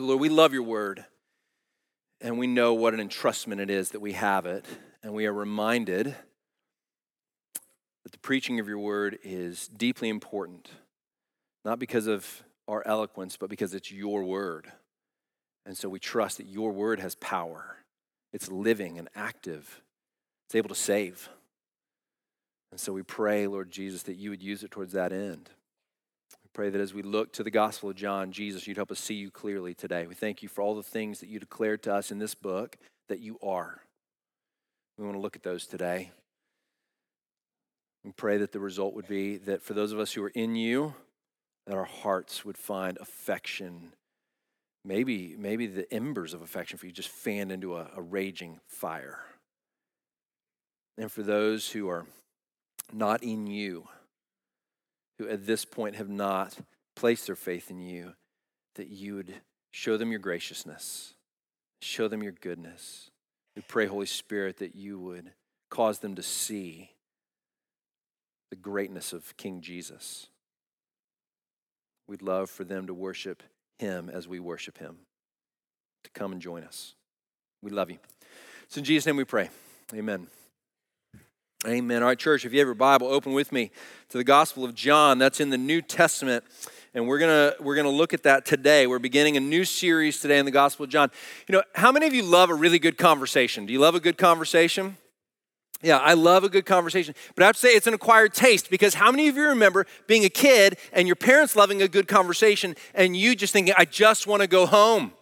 So, Lord, we love your word, and we know what an entrustment it is that we have it, and we are reminded that the preaching of your word is deeply important, not because of our eloquence, but because it's your word. And so we trust that your word has power. It's living and active, it's able to save. And so we pray, Lord Jesus, that you would use it towards that end. Pray that as we look to the Gospel of John, Jesus, you'd help us see you clearly today. We thank you for all the things that you declared to us in this book that you are. We want to look at those today. We pray that the result would be that for those of us who are in you, that our hearts would find affection. Maybe, maybe the embers of affection for you just fanned into a, a raging fire. And for those who are not in you, who at this point have not placed their faith in you, that you would show them your graciousness, show them your goodness. We pray, Holy Spirit, that you would cause them to see the greatness of King Jesus. We'd love for them to worship him as we worship him, to come and join us. We love you. So in Jesus' name we pray. Amen. Amen. All right, church, if you have your Bible, open with me to the Gospel of John. That's in the New Testament. And we're gonna we're gonna look at that today. We're beginning a new series today in the Gospel of John. You know, how many of you love a really good conversation? Do you love a good conversation? Yeah, I love a good conversation. But I have to say it's an acquired taste because how many of you remember being a kid and your parents loving a good conversation and you just thinking, I just want to go home?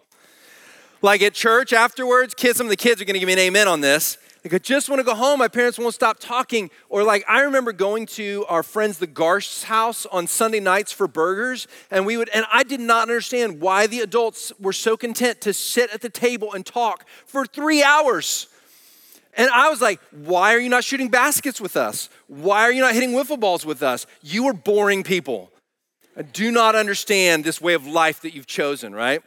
Like at church afterwards, kids, some of the kids are going to give me an amen on this. Like, I just want to go home. My parents won't stop talking. Or, like, I remember going to our friends, the Garsh's house on Sunday nights for burgers. And we would, and I did not understand why the adults were so content to sit at the table and talk for three hours. And I was like, why are you not shooting baskets with us? Why are you not hitting wiffle balls with us? You are boring people. I do not understand this way of life that you've chosen, right?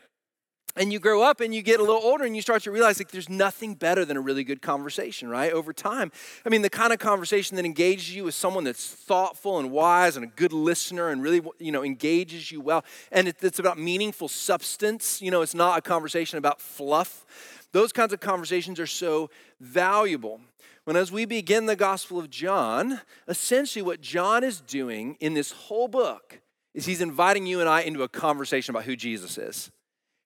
And you grow up and you get a little older and you start to realize like there's nothing better than a really good conversation right over time. I mean the kind of conversation that engages you with someone that's thoughtful and wise and a good listener and really you know engages you well. And it's about meaningful substance you know it's not a conversation about fluff. Those kinds of conversations are so valuable. When as we begin the gospel of john essentially what john is doing in this whole book is he's inviting you and i into a conversation about who jesus is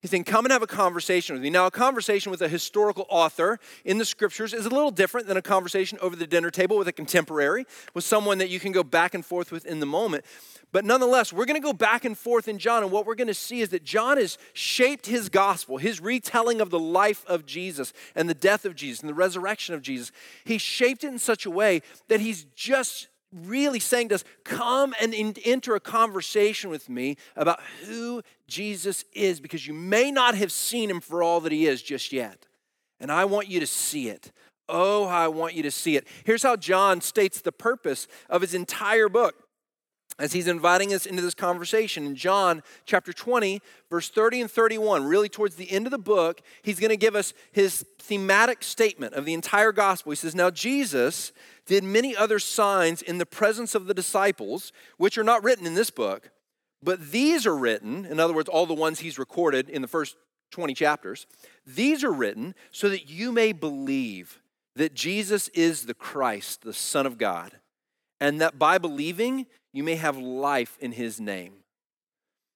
He's saying, Come and have a conversation with me. Now, a conversation with a historical author in the scriptures is a little different than a conversation over the dinner table with a contemporary, with someone that you can go back and forth with in the moment. But nonetheless, we're going to go back and forth in John, and what we're going to see is that John has shaped his gospel, his retelling of the life of Jesus and the death of Jesus and the resurrection of Jesus. He shaped it in such a way that he's just really saying to us, come and in, enter a conversation with me about who Jesus is, because you may not have seen him for all that he is just yet. And I want you to see it. Oh, I want you to see it. Here's how John states the purpose of his entire book as he's inviting us into this conversation. In John chapter 20, verse 30 and 31, really towards the end of the book, he's going to give us his thematic statement of the entire gospel. He says, Now Jesus did many other signs in the presence of the disciples, which are not written in this book, but these are written, in other words, all the ones he's recorded in the first 20 chapters, these are written so that you may believe that Jesus is the Christ, the Son of God, and that by believing, you may have life in his name.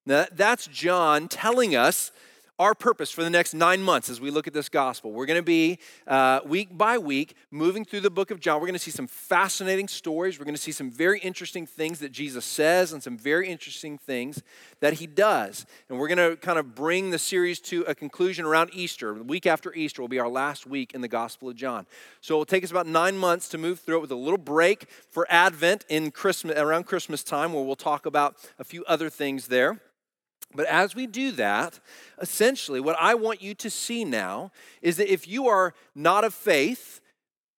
Now, that's John telling us our purpose for the next nine months as we look at this gospel. We're going to be uh, week by week moving through the book of John. We're going to see some fascinating stories. We're going to see some very interesting things that Jesus says and some very interesting things that he does. And we're going to kind of bring the series to a conclusion around Easter. The week after Easter will be our last week in the gospel of John. So it will take us about nine months to move through it with a little break for Advent in Christmas, around Christmas time, where we'll talk about a few other things there. But as we do that, essentially, what I want you to see now is that if you are not of faith,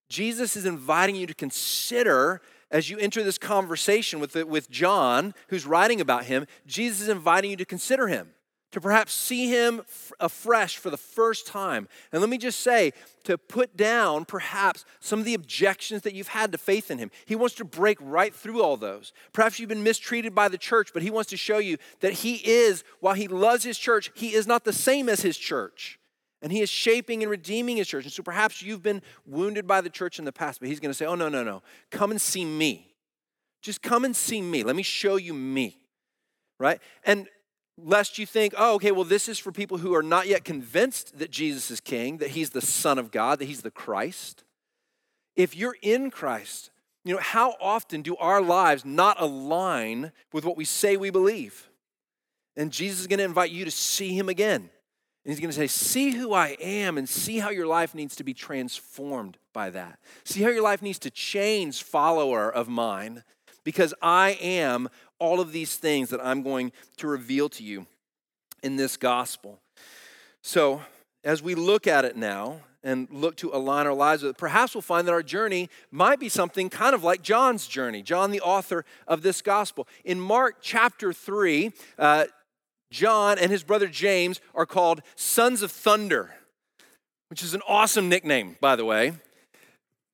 Jesus is inviting you to consider as you enter this conversation with, with John, who's writing about him, Jesus is inviting you to consider him, to perhaps see him afresh for the first time. And let me just say, to put down perhaps some of the objections that you've had to faith in him. He wants to break right through all those. Perhaps you've been mistreated by the church, but he wants to show you that he is, while he loves his church, he is not the same as his church. And he is shaping and redeeming his church. And so perhaps you've been wounded by the church in the past, but he's going to say, oh, no, no, no. Come and see me. Just come and see me. Let me show you me. Right? And lest you think, oh, okay, well, this is for people who are not yet convinced that Jesus is king, that he's the Son of God, that he's the Christ. If you're in Christ, you know, how often do our lives not align with what we say we believe? And Jesus is going to invite you to see him again. And he's going to say, See who I am and see how your life needs to be transformed by that. See how your life needs to change, follower of mine, because I am all of these things that I'm going to reveal to you in this gospel. So, as we look at it now and look to align our lives with it, perhaps we'll find that our journey might be something kind of like John's journey, John, the author of this gospel. In Mark chapter 3, uh, John and his brother James are called sons of thunder, which is an awesome nickname, by the way.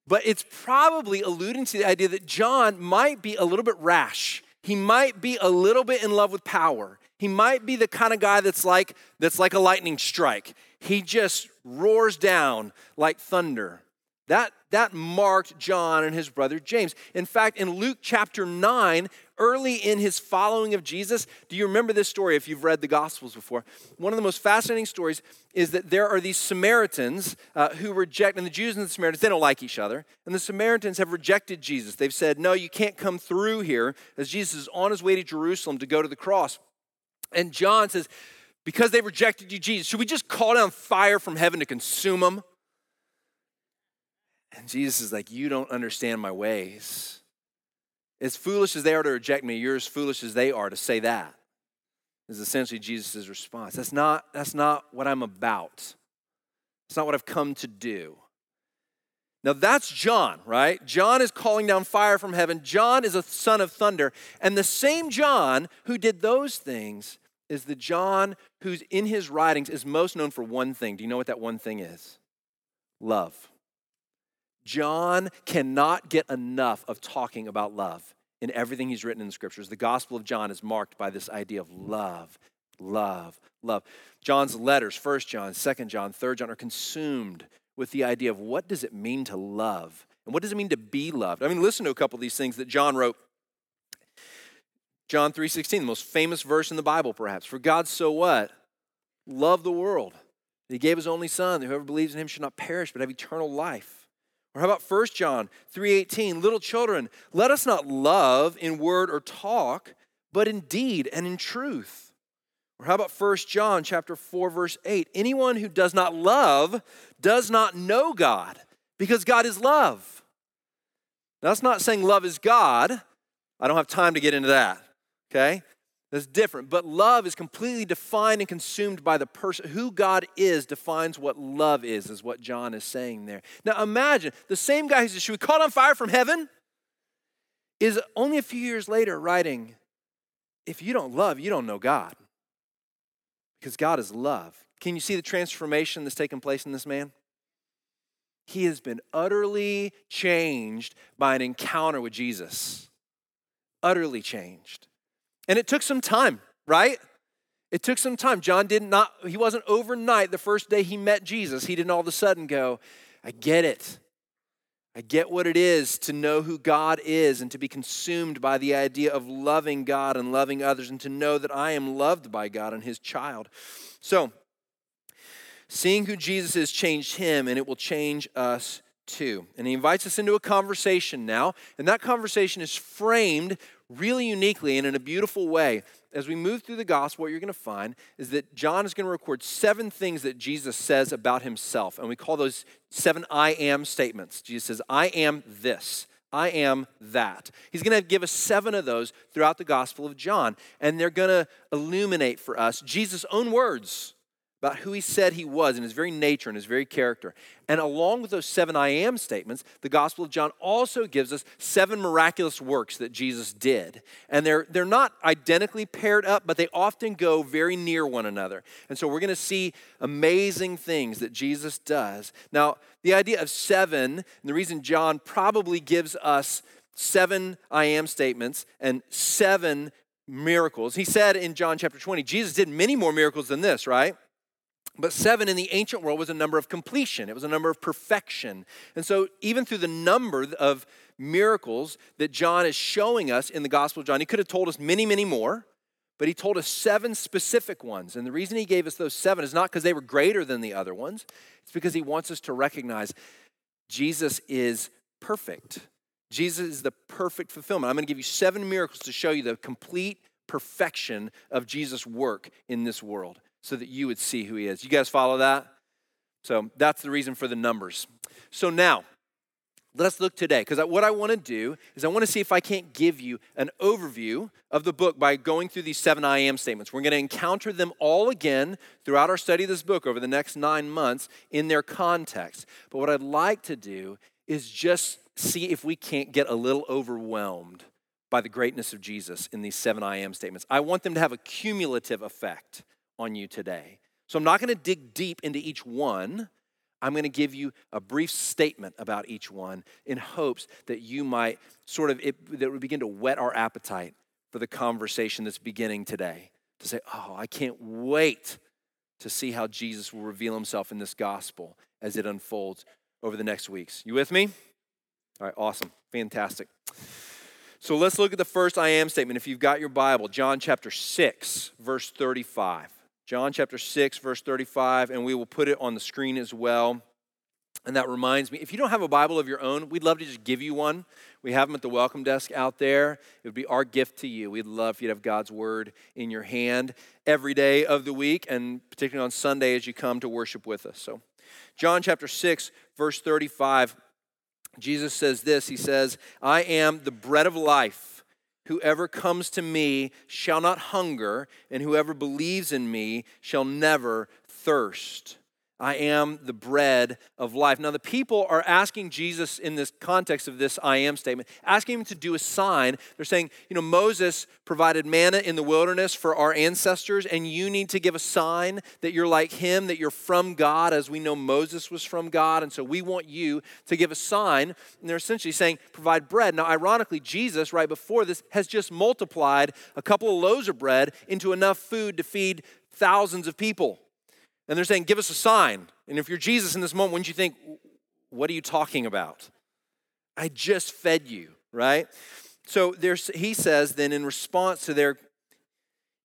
But it's probably alluding to the idea that John might be a little bit rash he might be a little bit in love with power. He might be the kind of guy that's like that's like a lightning strike. He just roars down like thunder. That, that marked John and his brother James. In fact, in Luke chapter 9, early in his following of Jesus, do you remember this story if you've read the Gospels before? One of the most fascinating stories is that there are these Samaritans uh, who reject, and the Jews and the Samaritans, they don't like each other. And the Samaritans have rejected Jesus. They've said, No, you can't come through here as Jesus is on his way to Jerusalem to go to the cross. And John says, Because they rejected you, Jesus, should we just call down fire from heaven to consume them? And Jesus is like, You don't understand my ways. As foolish as they are to reject me, you're as foolish as they are to say that. Is essentially Jesus' response. That's not, that's not what I'm about. It's not what I've come to do. Now that's John, right? John is calling down fire from heaven. John is a son of thunder. And the same John who did those things is the John who's in his writings is most known for one thing. Do you know what that one thing is? Love. John cannot get enough of talking about love in everything he's written in the scriptures. The Gospel of John is marked by this idea of love, love, love. John's letters, 1 John, 2 John, 3 John, are consumed with the idea of what does it mean to love? And what does it mean to be loved? I mean, listen to a couple of these things that John wrote. John 3:16, the most famous verse in the Bible perhaps. For God so what? Loved the world. He gave his only son that whoever believes in him should not perish but have eternal life. Or how about 1 John 3:18, little children, let us not love in word or talk, but in deed and in truth. Or how about 1 John chapter 4 verse 8, anyone who does not love does not know God, because God is love. Now, that's not saying love is God. I don't have time to get into that. Okay? That's different. But love is completely defined and consumed by the person. Who God is defines what love is, is what John is saying there. Now imagine the same guy who Should we call on fire from heaven? Is only a few years later writing, If you don't love, you don't know God. Because God is love. Can you see the transformation that's taken place in this man? He has been utterly changed by an encounter with Jesus. Utterly changed. And it took some time, right? It took some time. John did not, he wasn't overnight the first day he met Jesus. He didn't all of a sudden go, I get it. I get what it is to know who God is and to be consumed by the idea of loving God and loving others and to know that I am loved by God and his child. So, seeing who Jesus is changed him and it will change us too. And he invites us into a conversation now, and that conversation is framed really uniquely and in a beautiful way. As we move through the gospel, what you're going to find is that John is going to record seven things that Jesus says about himself. And we call those seven I am statements. Jesus says, I am this. I am that. He's going to give us seven of those throughout the Gospel of John, and they're going to illuminate for us Jesus' own words about who he said he was in his very nature and his very character. And along with those seven I am statements, the Gospel of John also gives us seven miraculous works that Jesus did. And they're, they're not identically paired up, but they often go very near one another. And so we're going to see amazing things that Jesus does. Now, the idea of seven, and the reason John probably gives us seven I am statements and seven miracles. He said in John chapter 20, Jesus did many more miracles than this, right? But seven in the ancient world was a number of completion, it was a number of perfection. And so, even through the number of miracles that John is showing us in the Gospel of John, he could have told us many, many more, but he told us seven specific ones. And the reason he gave us those seven is not because they were greater than the other ones, it's because he wants us to recognize Jesus is perfect. Jesus is the perfect fulfillment. I'm going to give you seven miracles to show you the complete perfection of Jesus' work in this world so that you would see who he is. You guys follow that? So that's the reason for the numbers. So now, let's look today because what I want to do is I want to see if I can't give you an overview of the book by going through these seven I am statements. We're going to encounter them all again throughout our study of this book over the next nine months in their context. But what I'd like to do is just see if we can't get a little overwhelmed by the greatness of Jesus in these seven I am statements. I want them to have a cumulative effect on you today. So I'm not going to dig deep into each one. I'm going to give you a brief statement about each one in hopes that you might sort of, it, that would begin to whet our appetite for the conversation that's beginning today. To say, oh, I can't wait to see how Jesus will reveal himself in this gospel as it unfolds over the next weeks. You with me? All right, awesome. Fantastic. So let's look at the first I am statement. If you've got your Bible, John chapter 6, verse 35. John chapter 6, verse 35, and we will put it on the screen as well. And that reminds me, if you don't have a Bible of your own, we'd love to just give you one. We have them at the welcome desk out there. It would be our gift to you. We'd love for you to have God's word in your hand every day of the week, and particularly on Sunday as you come to worship with us. So, John chapter 6, verse 35, Jesus says this He says, I am the bread of life. Whoever comes to me shall not hunger, and whoever believes in me shall never thirst. I am the bread of life. Now, the people are asking Jesus in this context of this I am statement, asking him to do a sign. They're saying, you know, Moses provided manna in the wilderness for our ancestors, and you need to give a sign that you're like him, that you're from God, as we know Moses was from God. And so we want you to give a sign. And they're essentially saying, provide bread. Now, ironically, Jesus, right before this, has just multiplied a couple of loaves of bread into enough food to feed thousands of people. And they're saying, Give us a sign. And if you're Jesus in this moment, wouldn't you think, What are you talking about? I just fed you, right? So there's, he says, then in response to their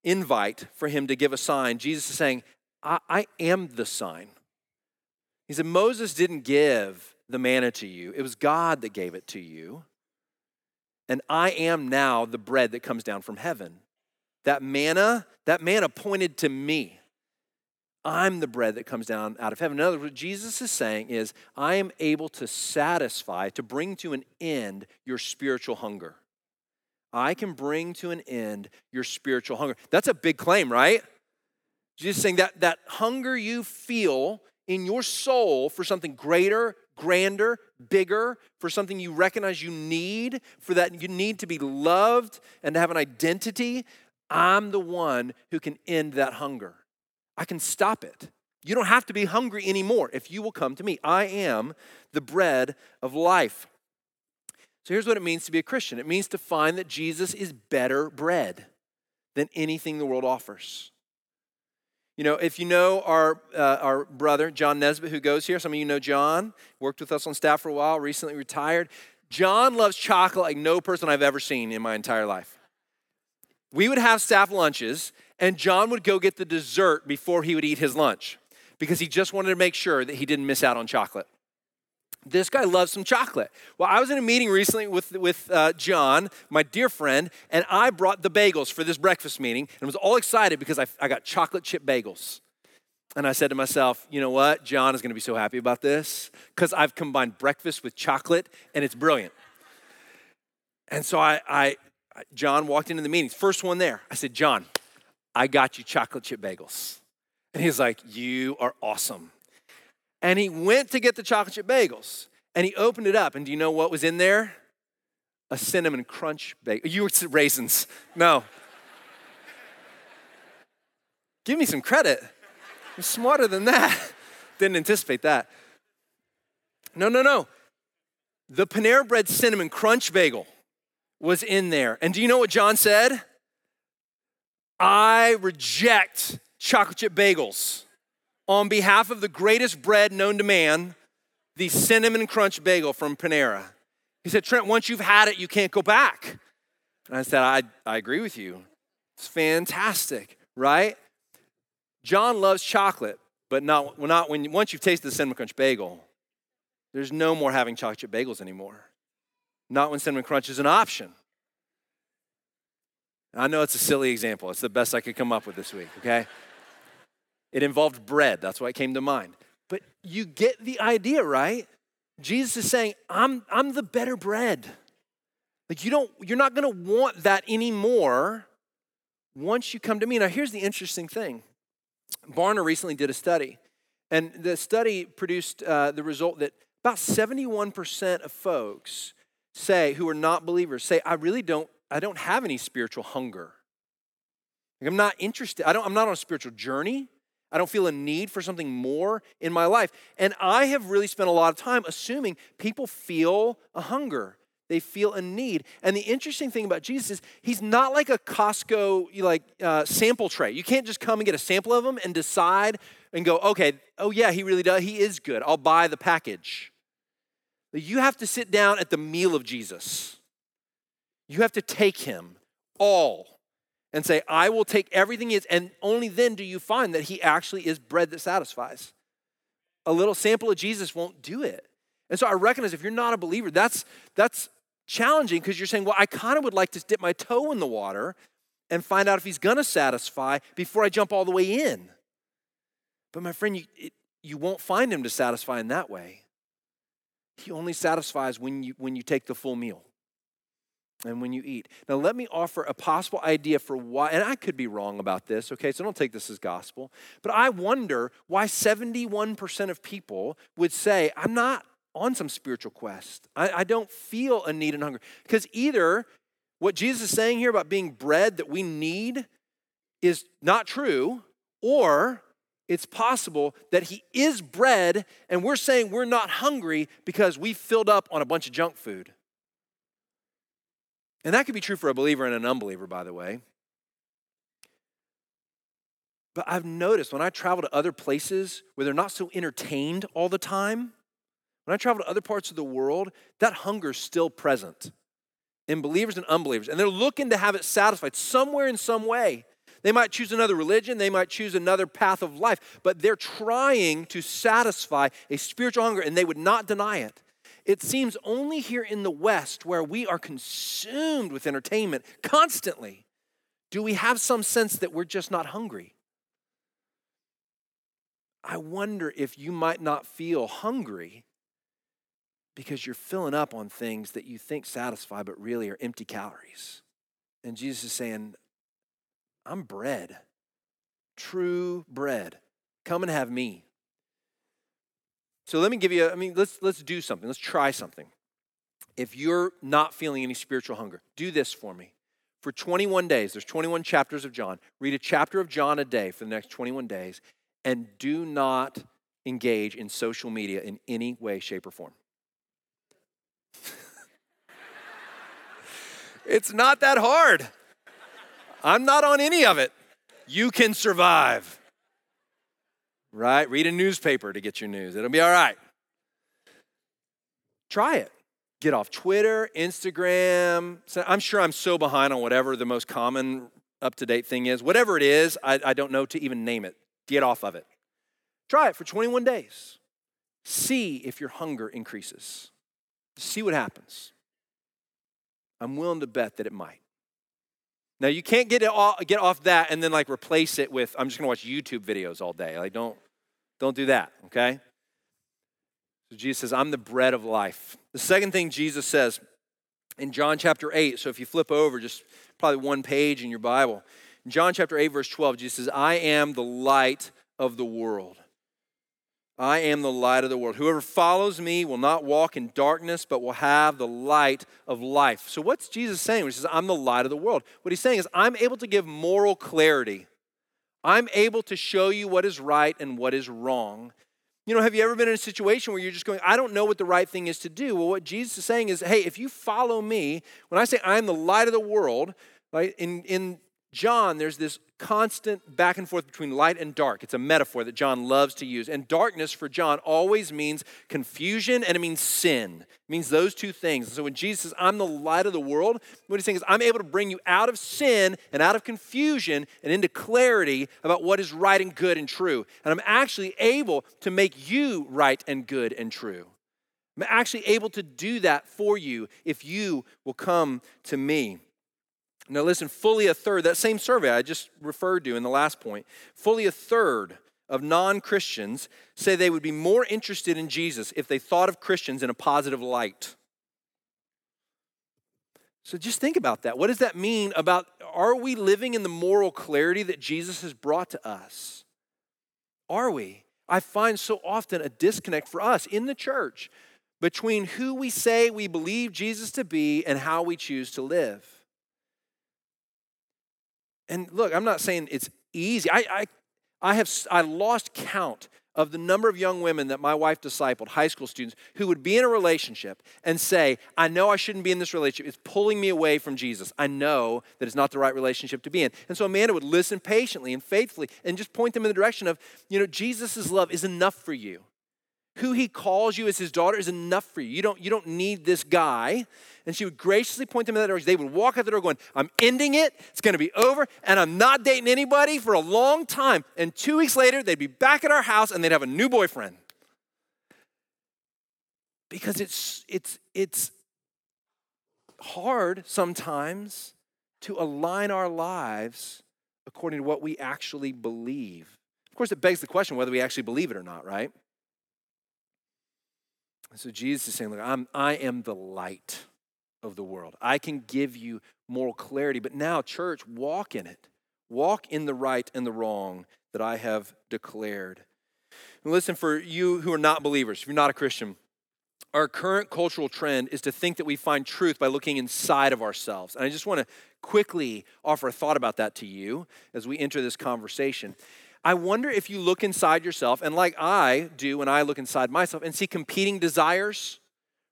invite for him to give a sign, Jesus is saying, I, I am the sign. He said, Moses didn't give the manna to you, it was God that gave it to you. And I am now the bread that comes down from heaven. That manna, that manna pointed to me. I'm the bread that comes down out of heaven. In other words, what Jesus is saying is, I am able to satisfy, to bring to an end your spiritual hunger. I can bring to an end your spiritual hunger. That's a big claim, right? Jesus saying that that hunger you feel in your soul for something greater, grander, bigger, for something you recognize you need, for that you need to be loved and to have an identity. I'm the one who can end that hunger. I can stop it. You don't have to be hungry anymore if you will come to me. I am the bread of life. So here's what it means to be a Christian it means to find that Jesus is better bread than anything the world offers. You know, if you know our, uh, our brother, John Nesbitt, who goes here, some of you know John, worked with us on staff for a while, recently retired. John loves chocolate like no person I've ever seen in my entire life. We would have staff lunches, and John would go get the dessert before he would eat his lunch because he just wanted to make sure that he didn't miss out on chocolate. This guy loves some chocolate. Well, I was in a meeting recently with, with uh, John, my dear friend, and I brought the bagels for this breakfast meeting and was all excited because I, I got chocolate chip bagels. And I said to myself, you know what? John is going to be so happy about this because I've combined breakfast with chocolate and it's brilliant. And so I, I, John walked into the meeting, first one there. I said, John, I got you chocolate chip bagels. And he's like, You are awesome. And he went to get the chocolate chip bagels and he opened it up. And do you know what was in there? A cinnamon crunch bagel. You were raisins. No. Give me some credit. I'm smarter than that. Didn't anticipate that. No, no, no. The Panera Bread cinnamon crunch bagel was in there. And do you know what John said? I reject chocolate chip bagels on behalf of the greatest bread known to man, the cinnamon crunch bagel from Panera. He said, Trent, once you've had it, you can't go back. And I said, I, I agree with you. It's fantastic, right? John loves chocolate, but not, not when once you've tasted the cinnamon crunch bagel, there's no more having chocolate chip bagels anymore. Not when cinnamon crunch is an option. I know it's a silly example. It's the best I could come up with this week, okay? It involved bread. That's why it came to mind. But you get the idea, right? Jesus is saying, I'm, I'm the better bread. Like you don't, you're not gonna want that anymore once you come to me. Now, here's the interesting thing. Barna recently did a study, and the study produced uh, the result that about 71% of folks say, who are not believers, say, I really don't, I don't have any spiritual hunger. Like I'm not interested, I don't, I'm not on a spiritual journey. I don't feel a need for something more in my life. And I have really spent a lot of time assuming people feel a hunger. They feel a need. And the interesting thing about Jesus is he's not like a Costco like uh, sample tray. You can't just come and get a sample of him and decide and go, okay, oh yeah, he really does. He is good. I'll buy the package. You have to sit down at the meal of Jesus. You have to take him all and say, I will take everything he is. And only then do you find that he actually is bread that satisfies. A little sample of Jesus won't do it. And so I recognize if you're not a believer, that's, that's challenging because you're saying, well, I kind of would like to dip my toe in the water and find out if he's going to satisfy before I jump all the way in. But my friend, you, it, you won't find him to satisfy in that way. He only satisfies when you, when you take the full meal and when you eat. Now, let me offer a possible idea for why, and I could be wrong about this, okay, so don't take this as gospel, but I wonder why 71% of people would say, I'm not on some spiritual quest. I, I don't feel a need and hunger. Because either what Jesus is saying here about being bread that we need is not true, or it's possible that he is bread and we're saying we're not hungry because we filled up on a bunch of junk food. And that could be true for a believer and an unbeliever, by the way. But I've noticed when I travel to other places where they're not so entertained all the time, when I travel to other parts of the world, that hunger's still present in believers and unbelievers. And they're looking to have it satisfied somewhere in some way. They might choose another religion, they might choose another path of life, but they're trying to satisfy a spiritual hunger and they would not deny it. It seems only here in the West, where we are consumed with entertainment constantly, do we have some sense that we're just not hungry. I wonder if you might not feel hungry because you're filling up on things that you think satisfy but really are empty calories. And Jesus is saying, I'm bread, true bread. Come and have me. So let me give you, I mean, let's, let's do something. Let's try something. If you're not feeling any spiritual hunger, do this for me. For 21 days, there's 21 chapters of John. Read a chapter of John a day for the next 21 days and do not engage in social media in any way, shape, or form. it's not that hard. I'm not on any of it. You can survive right? Read a newspaper to get your news. It'll be all right. Try it. Get off Twitter, Instagram. I'm sure I'm so behind on whatever the most common up to date thing is. Whatever it is, I, I don't know to even name it. Get off of it. Try it for 21 days. See if your hunger increases. See what happens. I'm willing to bet that it might. Now you can't get it off, get off that and then like replace it with I'm just going to watch YouTube videos all day. Like don't don't do that, okay? So Jesus says, I'm the bread of life. The second thing Jesus says in John chapter 8, so if you flip over just probably one page in your Bible, in John chapter 8, verse 12, Jesus says, I am the light of the world. I am the light of the world. Whoever follows me will not walk in darkness, but will have the light of life. So, what's Jesus saying he says, I'm the light of the world? What he's saying is, I'm able to give moral clarity. I'm able to show you what is right and what is wrong. You know, have you ever been in a situation where you're just going, I don't know what the right thing is to do? Well, what Jesus is saying is, hey, if you follow me, when I say I'm the light of the world, right, in, in John, there's this constant back and forth between light and dark. It's a metaphor that John loves to use. And darkness for John always means confusion and it means sin. It means those two things. And so when Jesus says, I'm the light of the world, what he's saying is, I'm able to bring you out of sin and out of confusion and into clarity about what is right and good and true. And I'm actually able to make you right and good and true. I'm actually able to do that for you if you will come to me. Now, listen, fully a third, that same survey I just referred to in the last point, fully a third of non Christians say they would be more interested in Jesus if they thought of Christians in a positive light. So just think about that. What does that mean about are we living in the moral clarity that Jesus has brought to us? Are we? I find so often a disconnect for us in the church between who we say we believe Jesus to be and how we choose to live. And look, I'm not saying it's easy. I, I, I have I lost count of the number of young women that my wife discipled, high school students, who would be in a relationship and say, I know I shouldn't be in this relationship. It's pulling me away from Jesus. I know that it's not the right relationship to be in. And so Amanda would listen patiently and faithfully and just point them in the direction of, you know, Jesus' love is enough for you. Who he calls you as his daughter is enough for you. You don't, you don't need this guy and she would graciously point them in that direction. They would walk out the door going, I'm ending it, it's gonna be over, and I'm not dating anybody for a long time. And two weeks later, they'd be back at our house and they'd have a new boyfriend. Because it's it's it's hard sometimes to align our lives according to what we actually believe. Of course, it begs the question whether we actually believe it or not, right? So Jesus is saying, Look, I'm, I am the light of the world. I can give you moral clarity, but now, church, walk in it. Walk in the right and the wrong that I have declared. And listen, for you who are not believers, if you're not a Christian, our current cultural trend is to think that we find truth by looking inside of ourselves. And I just want to quickly offer a thought about that to you as we enter this conversation. I wonder if you look inside yourself, and like I do when I look inside myself and see competing desires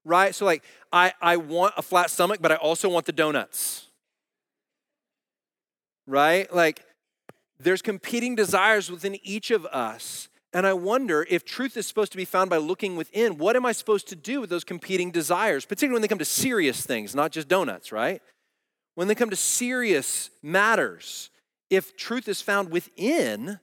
right? So, like, I, I want a flat stomach, but I also want the donuts, right? Like, there's competing desires within each of us. And I wonder if truth is supposed to be found by looking within. What am I supposed to do with those competing desires, particularly when they come to serious things, not just donuts, right? When they come to serious matters, if truth is found within,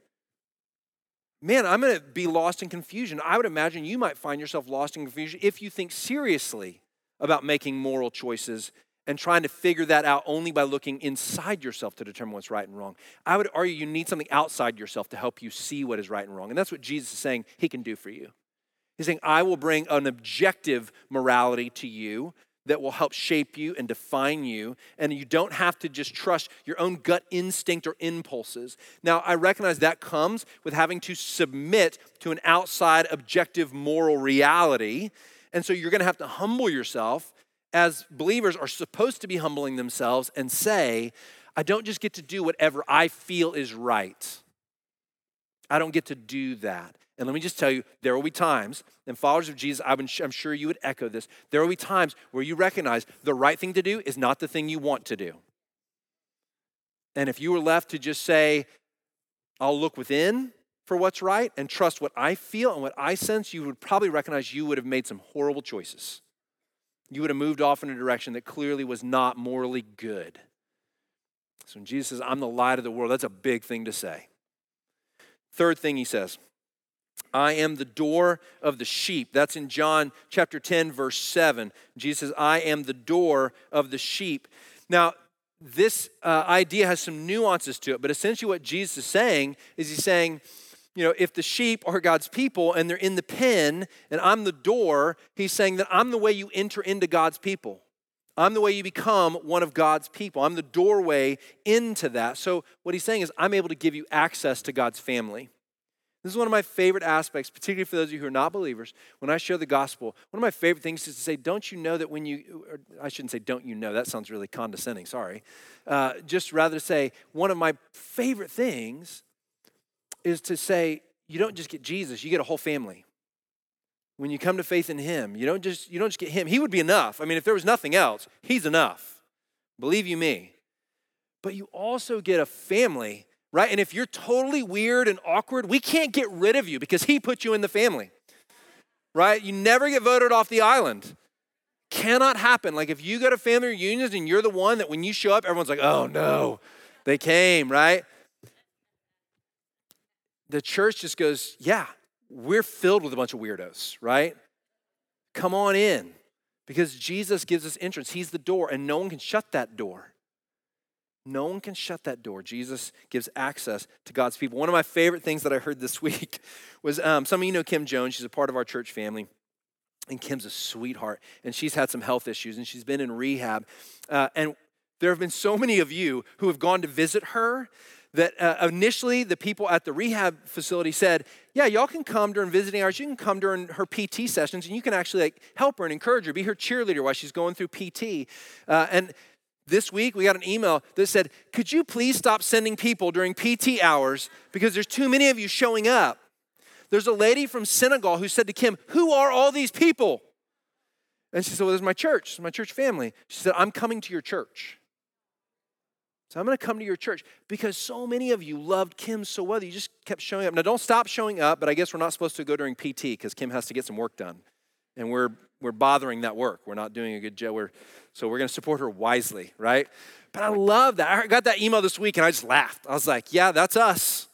man, I'm going to be lost in confusion. I would imagine you might find yourself lost in confusion if you think seriously about making moral choices and trying to figure that out only by looking inside yourself to determine what's right and wrong. I would argue you need something outside yourself to help you see what is right and wrong. And that's what Jesus is saying he can do for you. He's saying, I will bring an objective morality to you that will help shape you and define you. And you don't have to just trust your own gut instinct or impulses. Now, I recognize that comes with having to submit to an outside objective moral reality. And so you're going to have to humble yourself as believers are supposed to be humbling themselves and say, I don't just get to do whatever I feel is right. I don't get to do that. And let me just tell you, there will be times, and followers of Jesus, I'm sure you would echo this. There will be times where you recognize the right thing to do is not the thing you want to do. And if you were left to just say, I'll look within for what's right and trust what I feel and what I sense, you would probably recognize you would have made some horrible choices. You would have moved off in a direction that clearly was not morally good. So when Jesus says, I'm the light of the world, that's a big thing to say. Third thing he says, I am the door of the sheep. That's in John chapter 10, verse 7. Jesus says, I am the door of the sheep. Now, this uh, idea has some nuances to it, but essentially what Jesus is saying is he's saying, you know, if the sheep are God's people and they're in the pen and I'm the door, he's saying that I'm the way you enter into God's people. I'm the way you become one of God's people. I'm the doorway into that. So, what he's saying is, I'm able to give you access to God's family. This is one of my favorite aspects, particularly for those of you who are not believers. When I share the gospel, one of my favorite things is to say, Don't you know that when you, I shouldn't say, Don't you know, that sounds really condescending, sorry. Uh, just rather say, one of my favorite things is to say, You don't just get Jesus, you get a whole family. When you come to faith in Him, you don't just, you don't just get Him. He would be enough. I mean, if there was nothing else, He's enough. Believe you me. But you also get a family right? And if you're totally weird and awkward, we can't get rid of you because he put you in the family, right? You never get voted off the island. Cannot happen. Like if you go to family reunions and you're the one that when you show up, everyone's like, oh no, they came, right? The church just goes, yeah, we're filled with a bunch of weirdos, right? Come on in because Jesus gives us entrance. He's the door, and no one can shut that door. No one can shut that door. Jesus gives access to God's people. One of my favorite things that I heard this week was um, some of you know Kim Jones. She's a part of our church family. And Kim's a sweetheart. And she's had some health issues and she's been in rehab. Uh, and there have been so many of you who have gone to visit her that uh, initially the people at the rehab facility said, Yeah, y'all can come during visiting hours. You can come during her PT sessions and you can actually like help her and encourage her, be her cheerleader while she's going through PT. Uh, and this week, we got an email that said, Could you please stop sending people during PT hours because there's too many of you showing up? There's a lady from Senegal who said to Kim, Who are all these people? And she said, Well, there's my church, my church family. She said, I'm coming to your church. So I'm going to come to your church because so many of you loved Kim so well that you just kept showing up. Now, don't stop showing up, but I guess we're not supposed to go during PT because Kim has to get some work done. And we're, we're bothering that work. We're not doing a good job. We're, so we're going to support her wisely, right? But I love that. I got that email this week and I just laughed. I was like, yeah, that's us.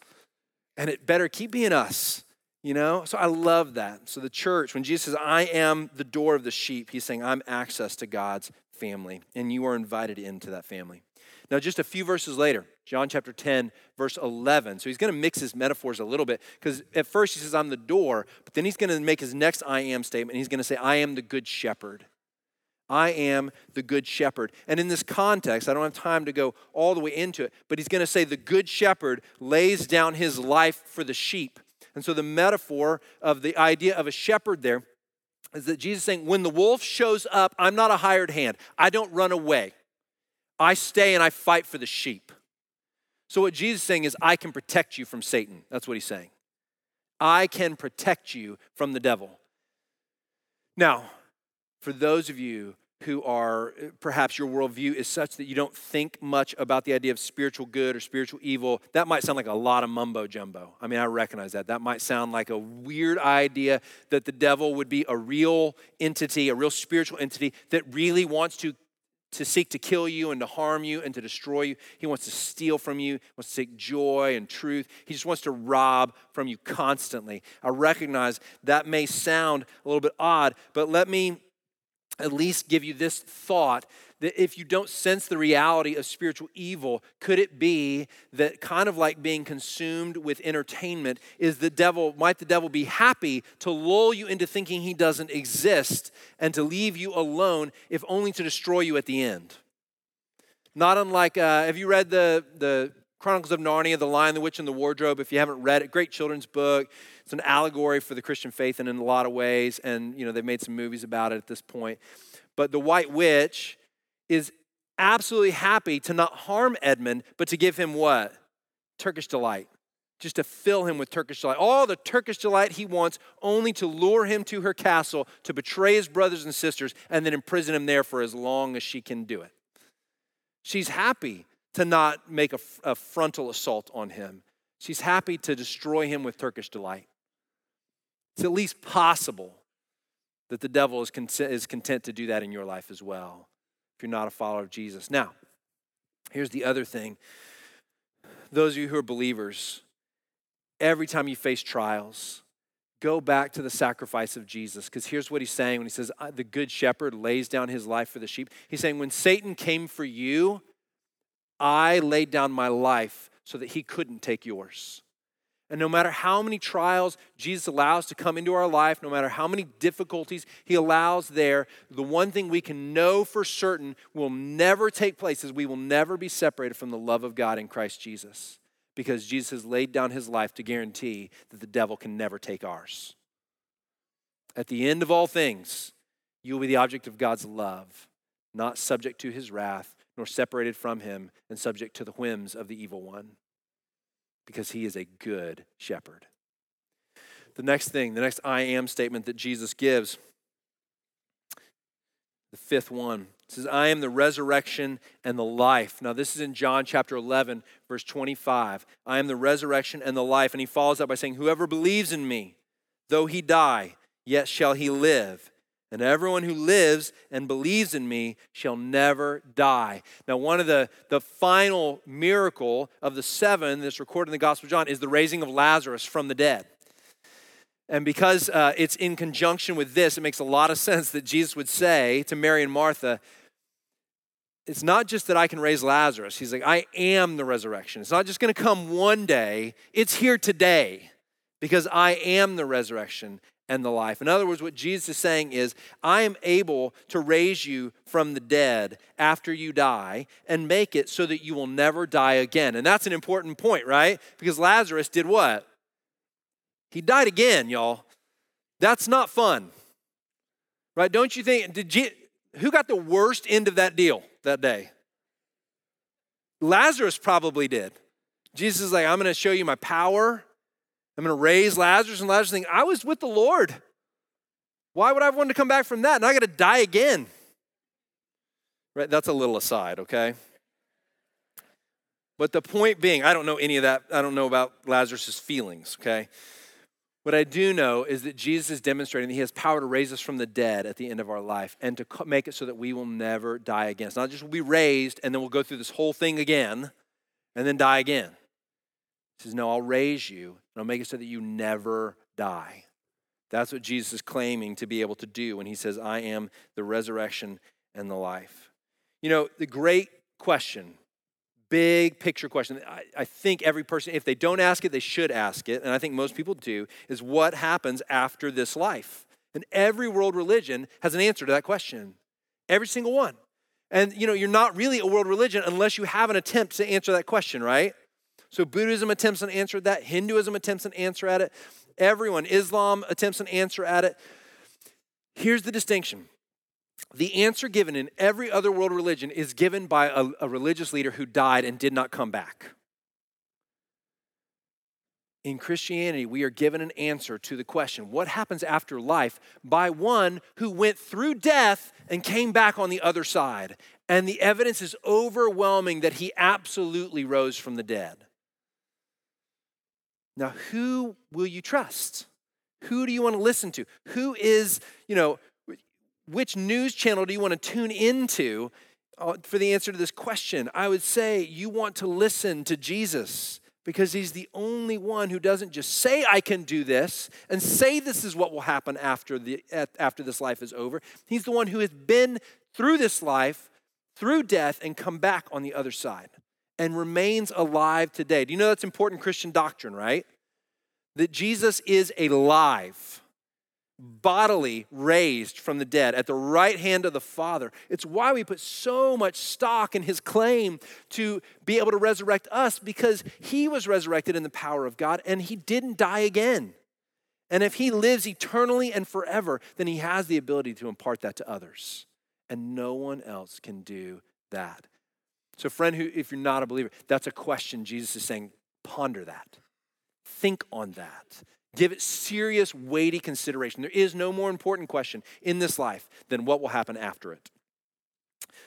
And it better keep being us, you know? So I love that. So the church, when Jesus says, I am the door of the sheep, he's saying, I'm access to God's family. And you are invited into that family. Now, just a few verses later, John chapter 10, verse 11. So he's going to mix his metaphors a little bit because at first he says, I'm the door, but then he's going to make his next I am statement. He's going to say, I am the good shepherd. I am the good shepherd. And in this context, I don't have time to go all the way into it, but he's going to say the good shepherd lays down his life for the sheep. And so the metaphor of the idea of a shepherd there is that Jesus is saying, when the wolf shows up, I'm not a hired hand. I don't run away. I stay and I fight for the sheep. So what Jesus is saying is, I can protect you from Satan. That's what he's saying. I can protect you from the devil. Now, for those of you who are perhaps your worldview is such that you don't think much about the idea of spiritual good or spiritual evil, that might sound like a lot of mumbo jumbo. I mean, I recognize that. That might sound like a weird idea that the devil would be a real entity, a real spiritual entity that really wants to. To seek to kill you and to harm you and to destroy you. He wants to steal from you, wants to take joy and truth. He just wants to rob from you constantly. I recognize that may sound a little bit odd, but let me at least give you this thought that if you don't sense the reality of spiritual evil, could it be that kind of like being consumed with entertainment is the devil, might the devil be happy to lull you into thinking he doesn't exist and to leave you alone, if only to destroy you at the end? Not unlike, uh, have you read the, the Chronicles of Narnia, The Lion, the Witch, and the Wardrobe? If you haven't read it, great children's book. It's an allegory for the Christian faith and in a lot of ways, and you know they've made some movies about it at this point. But the White Witch is absolutely happy to not harm Edmund, but to give him what? Turkish delight. Just to fill him with Turkish delight. All the Turkish delight he wants, only to lure him to her castle, to betray his brothers and sisters, and then imprison him there for as long as she can do it. She's happy to not make a, a frontal assault on him. She's happy to destroy him with Turkish delight. It's at least possible that the devil is is content to do that in your life as well if you're not a follower of Jesus. Now, here's the other thing those of you who are believers, every time you face trials, go back to the sacrifice of Jesus. Because here's what he's saying when he says, The good shepherd lays down his life for the sheep. He's saying, When Satan came for you, I laid down my life so that he couldn't take yours. And no matter how many trials Jesus allows to come into our life, no matter how many difficulties he allows there, the one thing we can know for certain will never take place is we will never be separated from the love of God in Christ Jesus. because Jesus has laid down his life to guarantee that the devil can never take ours. At the end of all things, you will be the object of God's love, not subject to his wrath, nor separated from him and subject to the whims of the evil one, because he is a good shepherd. The next thing, the next I am statement that Jesus gives, the fifth one, says, I am the resurrection and the life. Now, this is in John chapter 11, verse 25. I am the resurrection and the life. And he follows up by saying, Whoever believes in me, though he die, yet shall he live. And everyone who lives and believes in me shall never die. Now, one of the, the final miracle of the seven that's recorded in the Gospel of John is the raising of Lazarus from the dead. And because uh, it's in conjunction with this, it makes a lot of sense that Jesus would say to Mary and Martha, It's not just that I can raise Lazarus. He's like, I am the resurrection. It's not just going to come one day, it's here today because I am the resurrection and the life. In other words, what Jesus is saying is, I am able to raise you from the dead after you die and make it so that you will never die again. And that's an important point, right? Because Lazarus did what? He died again, y'all. That's not fun. Right? Don't you think did you, who got the worst end of that deal that day? Lazarus probably did. Jesus is like, I'm going to show you my power. I'm going to raise Lazarus. And Lazarus thinking, I was with the Lord. Why would I want to come back from that? And I got to die again. Right? That's a little aside, okay? But the point being, I don't know any of that. I don't know about Lazarus' feelings, okay? What I do know is that Jesus is demonstrating that he has power to raise us from the dead at the end of our life and to make it so that we will never die again. It's not just we'll be raised and then we'll go through this whole thing again and then die again. He says, No, I'll raise you and I'll make it so that you never die. That's what Jesus is claiming to be able to do when he says, I am the resurrection and the life. You know, the great question big picture question. I, I, think every person, if they don't ask it, they should ask it. And I think most people do, is what happens after this life? And every world religion has an answer to that question. Every single one. And you know, you're not really a world religion unless you have an attempt to answer that question, right? So Buddhism attempts an answer at that, Hinduism attempts an answer at it, everyone, Islam attempts an answer at it. Here's the distinction the answer given in every other world religion is given by a, a, religious leader who died and did not come back. In Christianity, we are given an answer to the question what happens after life by one who went through death and came back on the other side. And the evidence is overwhelming that he absolutely rose from the dead. Now, who will you trust? Who do you want to listen to? Who is, you know, which news channel do you want to tune into uh, for the answer to this question? I would say you want to listen to Jesus because he's the only one who doesn't just say I can do this and say this is what will happen after the after this life is over. He's the one who has been through this life, through death and come back on the other side and remains alive today. Do you know that's important Christian doctrine, right? That Jesus is alive bodily raised from the dead at the right hand of the Father. It's why we put so much stock in his claim to be able to resurrect us because he was resurrected in the power of God and he didn't die again. And if he lives eternally and forever, then he has the ability to impart that to others. And no one else can do that. So, friend, who, if you're not a believer, that's a question Jesus is saying, ponder that. Think on that. Give it serious, weighty consideration. There is no more important question in this life than what will happen after it.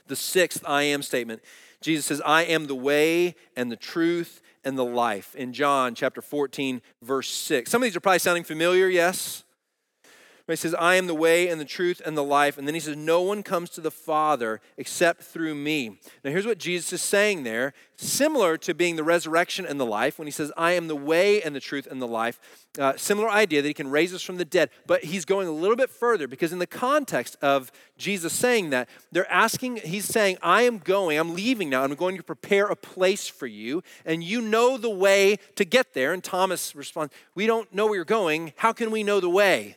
The sixth I am statement Jesus says, I am the way and the truth and the life. In John chapter 14, verse 6. Some of these are probably sounding familiar, yes? He says, I am the way and the truth and the life. And then he says, No one comes to the Father except through me. Now, here's what Jesus is saying there, similar to being the resurrection and the life, when he says, I am the way and the truth and the life. Uh, similar idea that he can raise us from the dead. But he's going a little bit further because, in the context of Jesus saying that, they're asking, he's saying, I am going, I'm leaving now, I'm going to prepare a place for you, and you know the way to get there. And Thomas responds, We don't know where you're going. How can we know the way?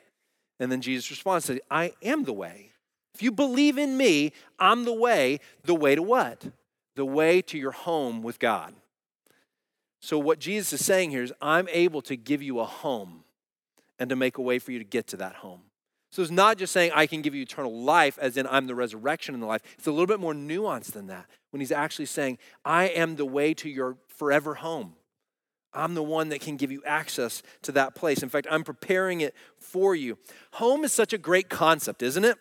And then Jesus responds, says, I am the way. If you believe in me, I'm the way. The way to what? The way to your home with God. So, what Jesus is saying here is, I'm able to give you a home and to make a way for you to get to that home. So, it's not just saying, I can give you eternal life, as in I'm the resurrection and the life. It's a little bit more nuanced than that when he's actually saying, I am the way to your forever home. I'm the one that can give you access to that place. In fact, I'm preparing it for you. Home is such a great concept, isn't it?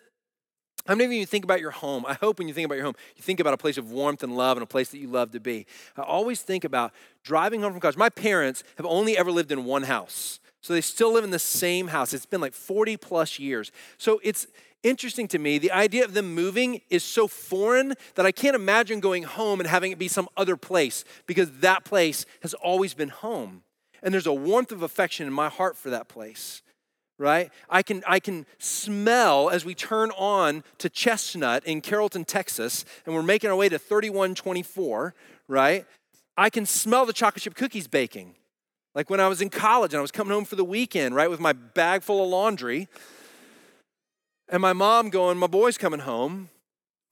How many of you think about your home? I hope when you think about your home, you think about a place of warmth and love and a place that you love to be. I always think about driving home from college. My parents have only ever lived in one house. So they still live in the same house. It's been like 40 plus years. So it's interesting to me. The idea of them moving is so foreign that I can't imagine going home and having it be some other place because that place has always been home. And there's a warmth of affection in my heart for that place right? I can, I can smell as we turn on to Chestnut in Carrollton, Texas, and we're making our way to 3124, right? I can smell the chocolate chip cookies baking. Like when I was in college and I was coming home for the weekend, right, with my bag full of laundry, and my mom going, My boy's coming home.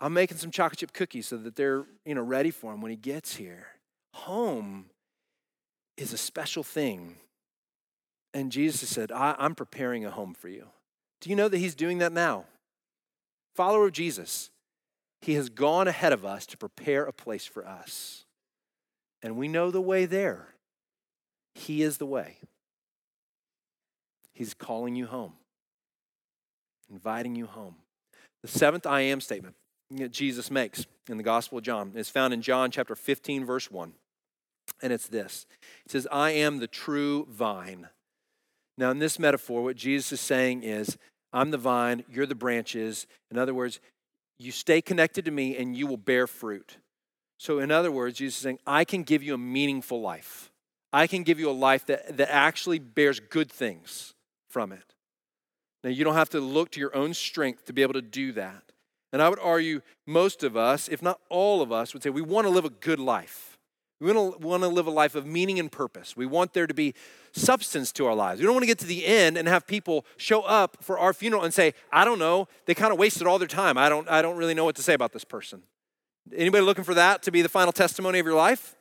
I'm making some chocolate chip cookies so that they're, you know, ready for him when he gets here. Home is a special thing and Jesus said, I, am preparing a home for you. Do you know that He's doing that now? Follower of Jesus, He has gone ahead of us to prepare a place for us. And we know the way there. He is the way. He's calling you home, inviting you home. The seventh I am statement that Jesus makes in the Gospel of John is found in John chapter 15, verse 1. And it's this It says, I am the true vine now, in this metaphor, what Jesus is saying is, I'm the vine, you're the branches. In other words, you stay connected to me and you will bear fruit. So, in other words, Jesus is saying, I can give you a meaningful life. I can give you a life that, that actually bears good things from it. Now, you don't have to look to your own strength to be able to do that. And I would argue most of us, if not all of us, would say we want to live a good life. We want to, want to live a life of meaning and purpose. We want there to be substance to our lives. We don't want to get to the end and have people show up for our funeral and say, I don't know, they kind of wasted all their time. I don't, I don't really know what to say about this person. Anybody looking for that to be the final testimony of your life?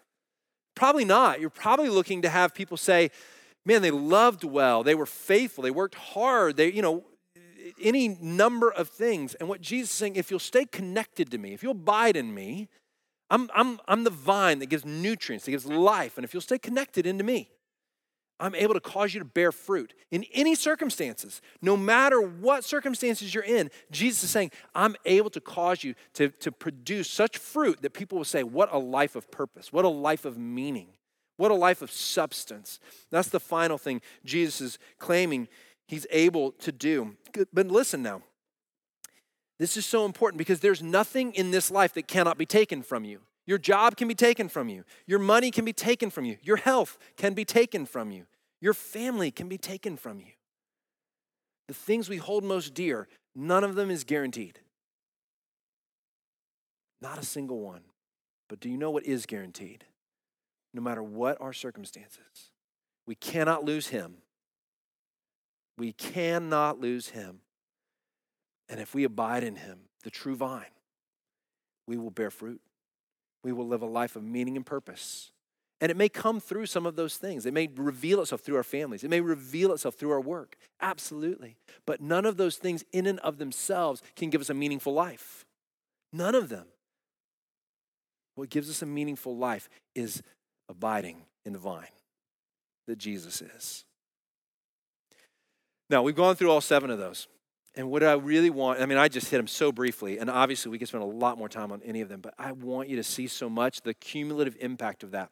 Probably not. You're probably looking to have people say, man, they loved well, they were faithful, they worked hard, they, you know, any number of things. And what Jesus is saying, if you'll stay connected to me, if you'll abide in me, I'm, I'm, I'm the vine that gives nutrients, that gives life. And if you'll stay connected into me, I'm able to cause you to bear fruit in any circumstances. No matter what circumstances you're in, Jesus is saying, I'm able to cause you to, to produce such fruit that people will say, What a life of purpose, what a life of meaning, what a life of substance. That's the final thing Jesus is claiming he's able to do. But listen now, this is so important because there's nothing in this life that cannot be taken from you. Your job can be taken from you. Your money can be taken from you. Your health can be taken from you. Your family can be taken from you. The things we hold most dear, none of them is guaranteed. Not a single one. But do you know what is guaranteed? No matter what our circumstances, we cannot lose Him. We cannot lose Him. And if we abide in him, the true vine, we will bear fruit. We will live a life of meaning and purpose. And it may come through some of those things. It may reveal itself through our families. It may reveal itself through our work. Absolutely. But none of those things, in and of themselves, can give us a meaningful life. None of them. What gives us a meaningful life is abiding in the vine that Jesus is. Now, we've gone through all seven of those. And what I really want, I mean, I just hit them so briefly, and obviously we could spend a lot more time on any of them, but I want you to see so much the cumulative impact of that.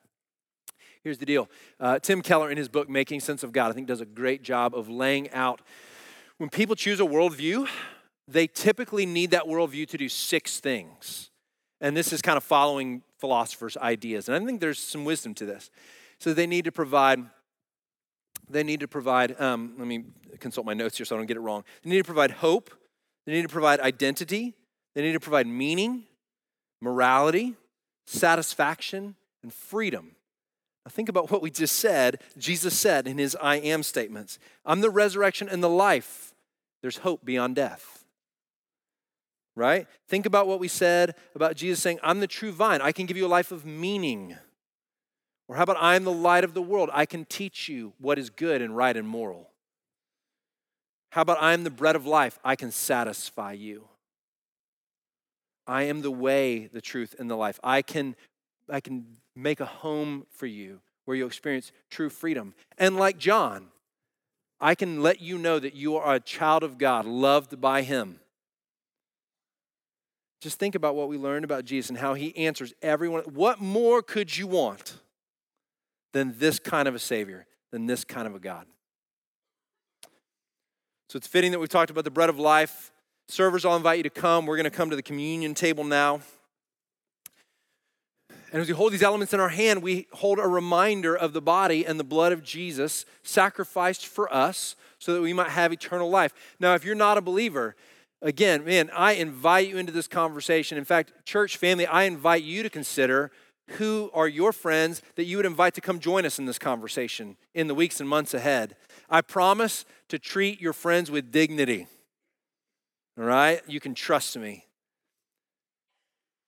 Here's the deal uh, Tim Keller, in his book, Making Sense of God, I think does a great job of laying out when people choose a worldview, they typically need that worldview to do six things. And this is kind of following philosophers' ideas. And I think there's some wisdom to this. So they need to provide they need to provide, um, let me consult my notes here so I don't get it wrong. They need to provide hope, they need to provide identity, they need to provide meaning, morality, satisfaction, and freedom. Now, think about what we just said. Jesus said in his I am statements I'm the resurrection and the life. There's hope beyond death. Right? Think about what we said about Jesus saying, I'm the true vine. I can give you a life of meaning. Or how about I am the light of the world? I can teach you what is good and right and moral. How about I am the bread of life? I can satisfy you. I am the way, the truth, and the life. I can, I can make a home for you where you'll experience true freedom. And like John, I can let you know that you are a child of God, loved by Him. Just think about what we learned about Jesus and how He answers everyone. What more could you want than this kind of a Savior, than this kind of a God? So it's fitting that we've talked about the bread of life. Servers, I'll invite you to come. We're going to come to the communion table now. And as we hold these elements in our hand, we hold a reminder of the body and the blood of Jesus sacrificed for us so that we might have eternal life. Now, if you're not a believer, again, man, I invite you into this conversation. In fact, church family, I invite you to consider who are your friends that you would invite to come join us in this conversation in the weeks and months ahead. I promise to treat your friends with dignity. All right? You can trust me.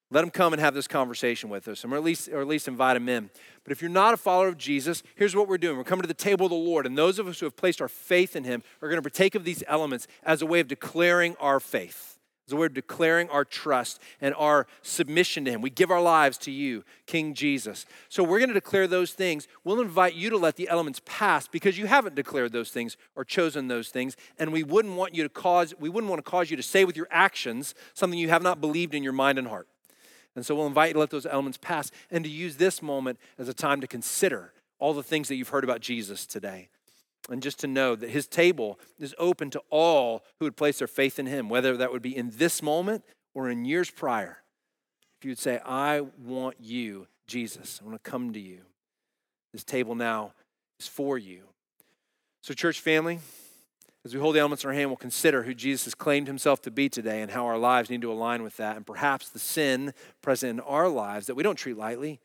Let them come and have this conversation with us, or at least, or at least invite them in. But if you're not a follower of Jesus, here's what we're doing. We're coming to the table of the Lord, and those of us who have placed our faith in Him are going to partake of these elements as a way of declaring our faith, as a of declaring our trust and our submission to Him. We give our lives to you, King Jesus. So we're going to declare those things. We'll invite you to let the elements pass because you haven't declared those things or chosen those things, and we wouldn't want you to cause, we wouldn't want to cause you to say with your actions something you have not believed in your mind and heart. And so we'll invite you to let those elements pass and to use this moment as a time to consider all the things that you've heard about Jesus today. And just to know that his table is open to all who would place their faith in him, whether that would be in this moment or in years prior. If you would say, I want you, Jesus, I want to come to you. This table now is for you. So, church family, as we hold the elements in our hand, we'll consider who Jesus has claimed himself to be today and how our lives need to align with that, and perhaps the sin present in our lives that we don't treat lightly,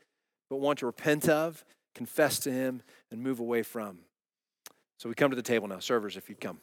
but want to repent of, confess to him, and move away from. So we come to the table now. Servers, if you'd come.